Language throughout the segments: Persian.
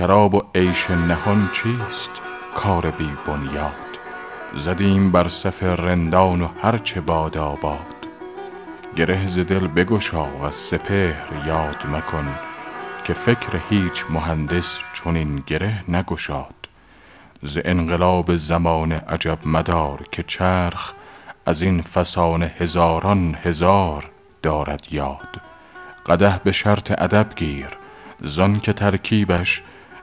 شراب و عیش نهان چیست؟ کار بی بنیاد. زدیم بر صف رندان و هرچه باد آباد. گره ز دل بگشا وز سپهر یاد مکن که فکر هیچ مهندس چنین گره نگشاد. ز انقلاب زمانه عجب مدار که چرخ از این فسانه هزاران هزار دارد یاد. قدح به شرط ادب گیر زان که ترکیبش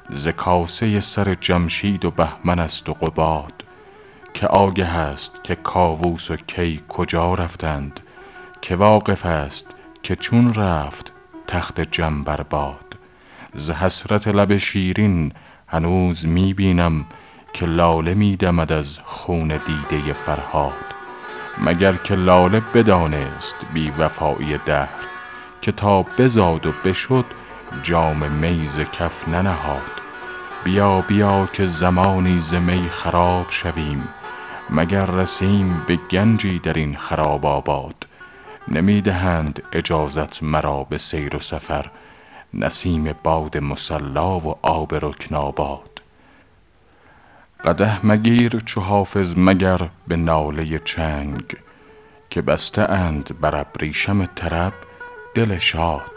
ز کاسه سر جمشید و بهمن است و قباد که آگه است که کاووس و کی کجا رفتند که واقف است که چون رفت تخت جم بر باد. ز حسرت لب شیرین هنوز می بینم که لاله می دمد از خون دیده فرهاد. مگر که لاله بدانست بی وفایی دهر که تا بزاد و بشد جام می ز کف ننهاد. بیا بیا که زمانی ز می خراب شویم. مگر رسیم به گنجی در این خراب آباد. نمی دهند اجازت مرا به سیر و سفر. نسیم باد مصلا و آب رکن آباد مگیر چو حافظ مگر به ناله چنگ. که بسته اند بر ابریشم طرب دل شاد.